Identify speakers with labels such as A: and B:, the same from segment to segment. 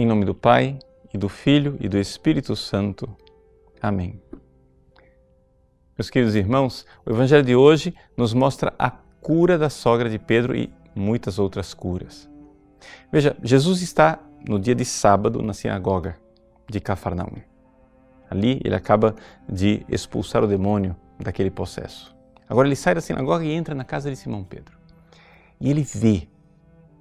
A: Em nome do Pai, e do Filho, e do Espírito Santo. Amém. Meus queridos irmãos, o Evangelho de hoje nos mostra a cura da sogra de Pedro e muitas outras curas. Veja, Jesus está no dia de sábado na sinagoga de Cafarnaum. Ali ele acaba de expulsar o demônio daquele processo. Agora ele sai da sinagoga e entra na casa de Simão Pedro. E ele vê,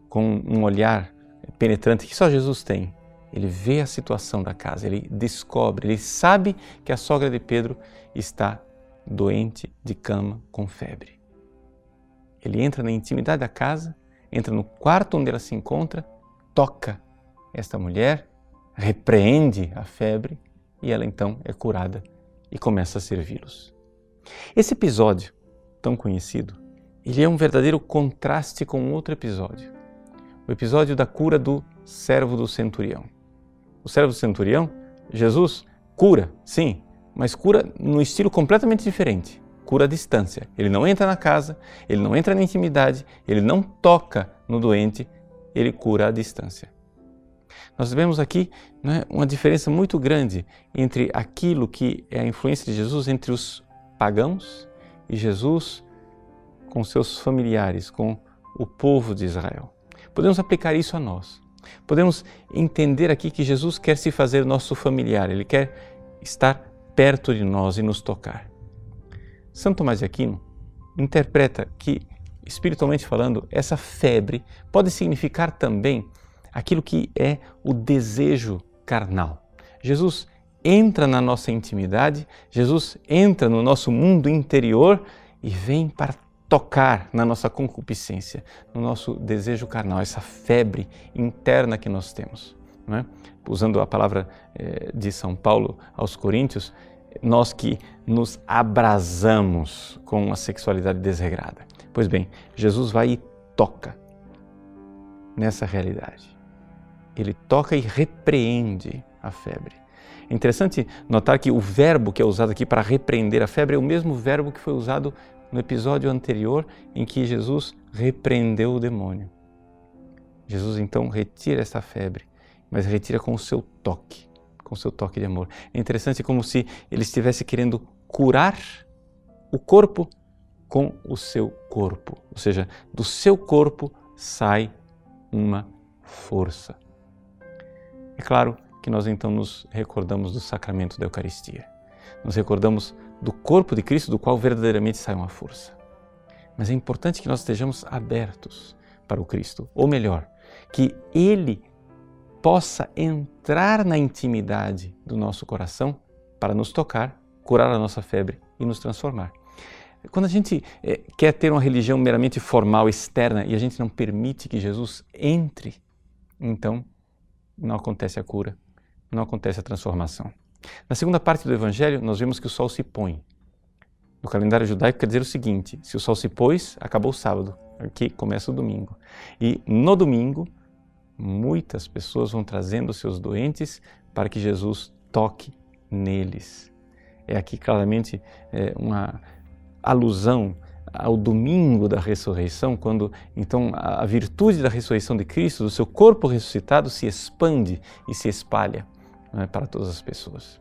A: com um olhar penetrante que só Jesus tem, ele vê a situação da casa, ele descobre, ele sabe que a sogra de Pedro está doente de cama com febre. Ele entra na intimidade da casa, entra no quarto onde ela se encontra, toca esta mulher, repreende a febre e ela então é curada e começa a servi-los. Esse episódio, tão conhecido, ele é um verdadeiro contraste com outro episódio. O episódio da cura do servo do centurião. O servo do centurião, Jesus cura, sim, mas cura num estilo completamente diferente. Cura à distância. Ele não entra na casa, ele não entra na intimidade, ele não toca no doente, ele cura à distância. Nós vemos aqui né, uma diferença muito grande entre aquilo que é a influência de Jesus entre os pagãos e Jesus com seus familiares, com o povo de Israel. Podemos aplicar isso a nós. Podemos entender aqui que Jesus quer se fazer nosso familiar, ele quer estar perto de nós e nos tocar. Santo Tomás de Aquino interpreta que, espiritualmente falando, essa febre pode significar também aquilo que é o desejo carnal. Jesus entra na nossa intimidade, Jesus entra no nosso mundo interior e vem para tocar na nossa concupiscência, no nosso desejo carnal, essa febre interna que nós temos. É? Usando a palavra eh, de São Paulo aos Coríntios, nós que nos abrasamos com a sexualidade desregrada. Pois bem, Jesus vai e toca nessa realidade. Ele toca e repreende a febre. É interessante notar que o verbo que é usado aqui para repreender a febre é o mesmo verbo que foi usado no episódio anterior em que Jesus repreendeu o demônio. Jesus então retira essa febre, mas retira com o seu toque, com o seu toque de amor. É interessante como se ele estivesse querendo curar o corpo com o seu corpo, ou seja, do seu corpo sai uma força. É claro que nós então nos recordamos do sacramento da Eucaristia. Nos recordamos do corpo de Cristo, do qual verdadeiramente sai uma força. Mas é importante que nós estejamos abertos para o Cristo, ou melhor, que Ele possa entrar na intimidade do nosso coração para nos tocar, curar a nossa febre e nos transformar. Quando a gente é, quer ter uma religião meramente formal, externa, e a gente não permite que Jesus entre, então não acontece a cura, não acontece a transformação. Na segunda parte do Evangelho, nós vemos que o sol se põe. No calendário judaico quer dizer o seguinte: se o sol se pôs, acabou o sábado, aqui começa o domingo. E no domingo, muitas pessoas vão trazendo seus doentes para que Jesus toque neles. É aqui claramente é, uma alusão ao domingo da ressurreição, quando então a virtude da ressurreição de Cristo, do seu corpo ressuscitado, se expande e se espalha é, para todas as pessoas.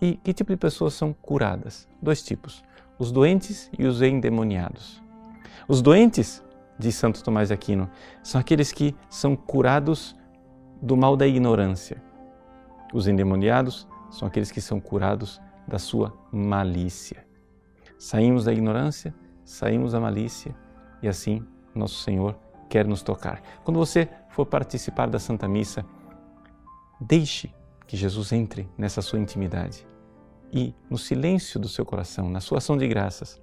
A: E que tipo de pessoas são curadas? Dois tipos: os doentes e os endemoniados. Os doentes, diz Santo Tomás de Aquino, são aqueles que são curados do mal da ignorância. Os endemoniados são aqueles que são curados da sua malícia. Saímos da ignorância, saímos da malícia e assim nosso Senhor quer nos tocar. Quando você for participar da Santa Missa, deixe que Jesus entre nessa sua intimidade e no silêncio do seu coração, na sua ação de graças,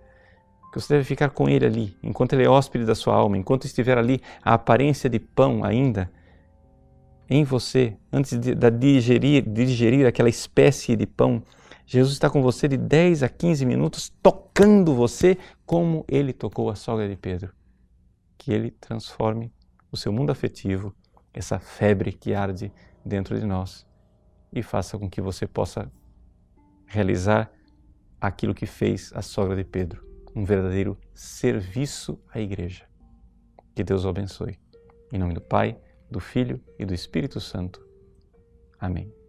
A: que você deve ficar com Ele ali, enquanto Ele é hóspede da sua alma, enquanto estiver ali a aparência de pão ainda em você, antes de, de digerir, de digerir aquela espécie de pão, Jesus está com você de 10 a 15 minutos, tocando você como Ele tocou a sogra de Pedro. Que Ele transforme o seu mundo afetivo, essa febre que arde dentro de nós e faça com que você possa realizar aquilo que fez a sogra de Pedro, um verdadeiro serviço à igreja. Que Deus o abençoe. Em nome do Pai, do Filho e do Espírito Santo. Amém.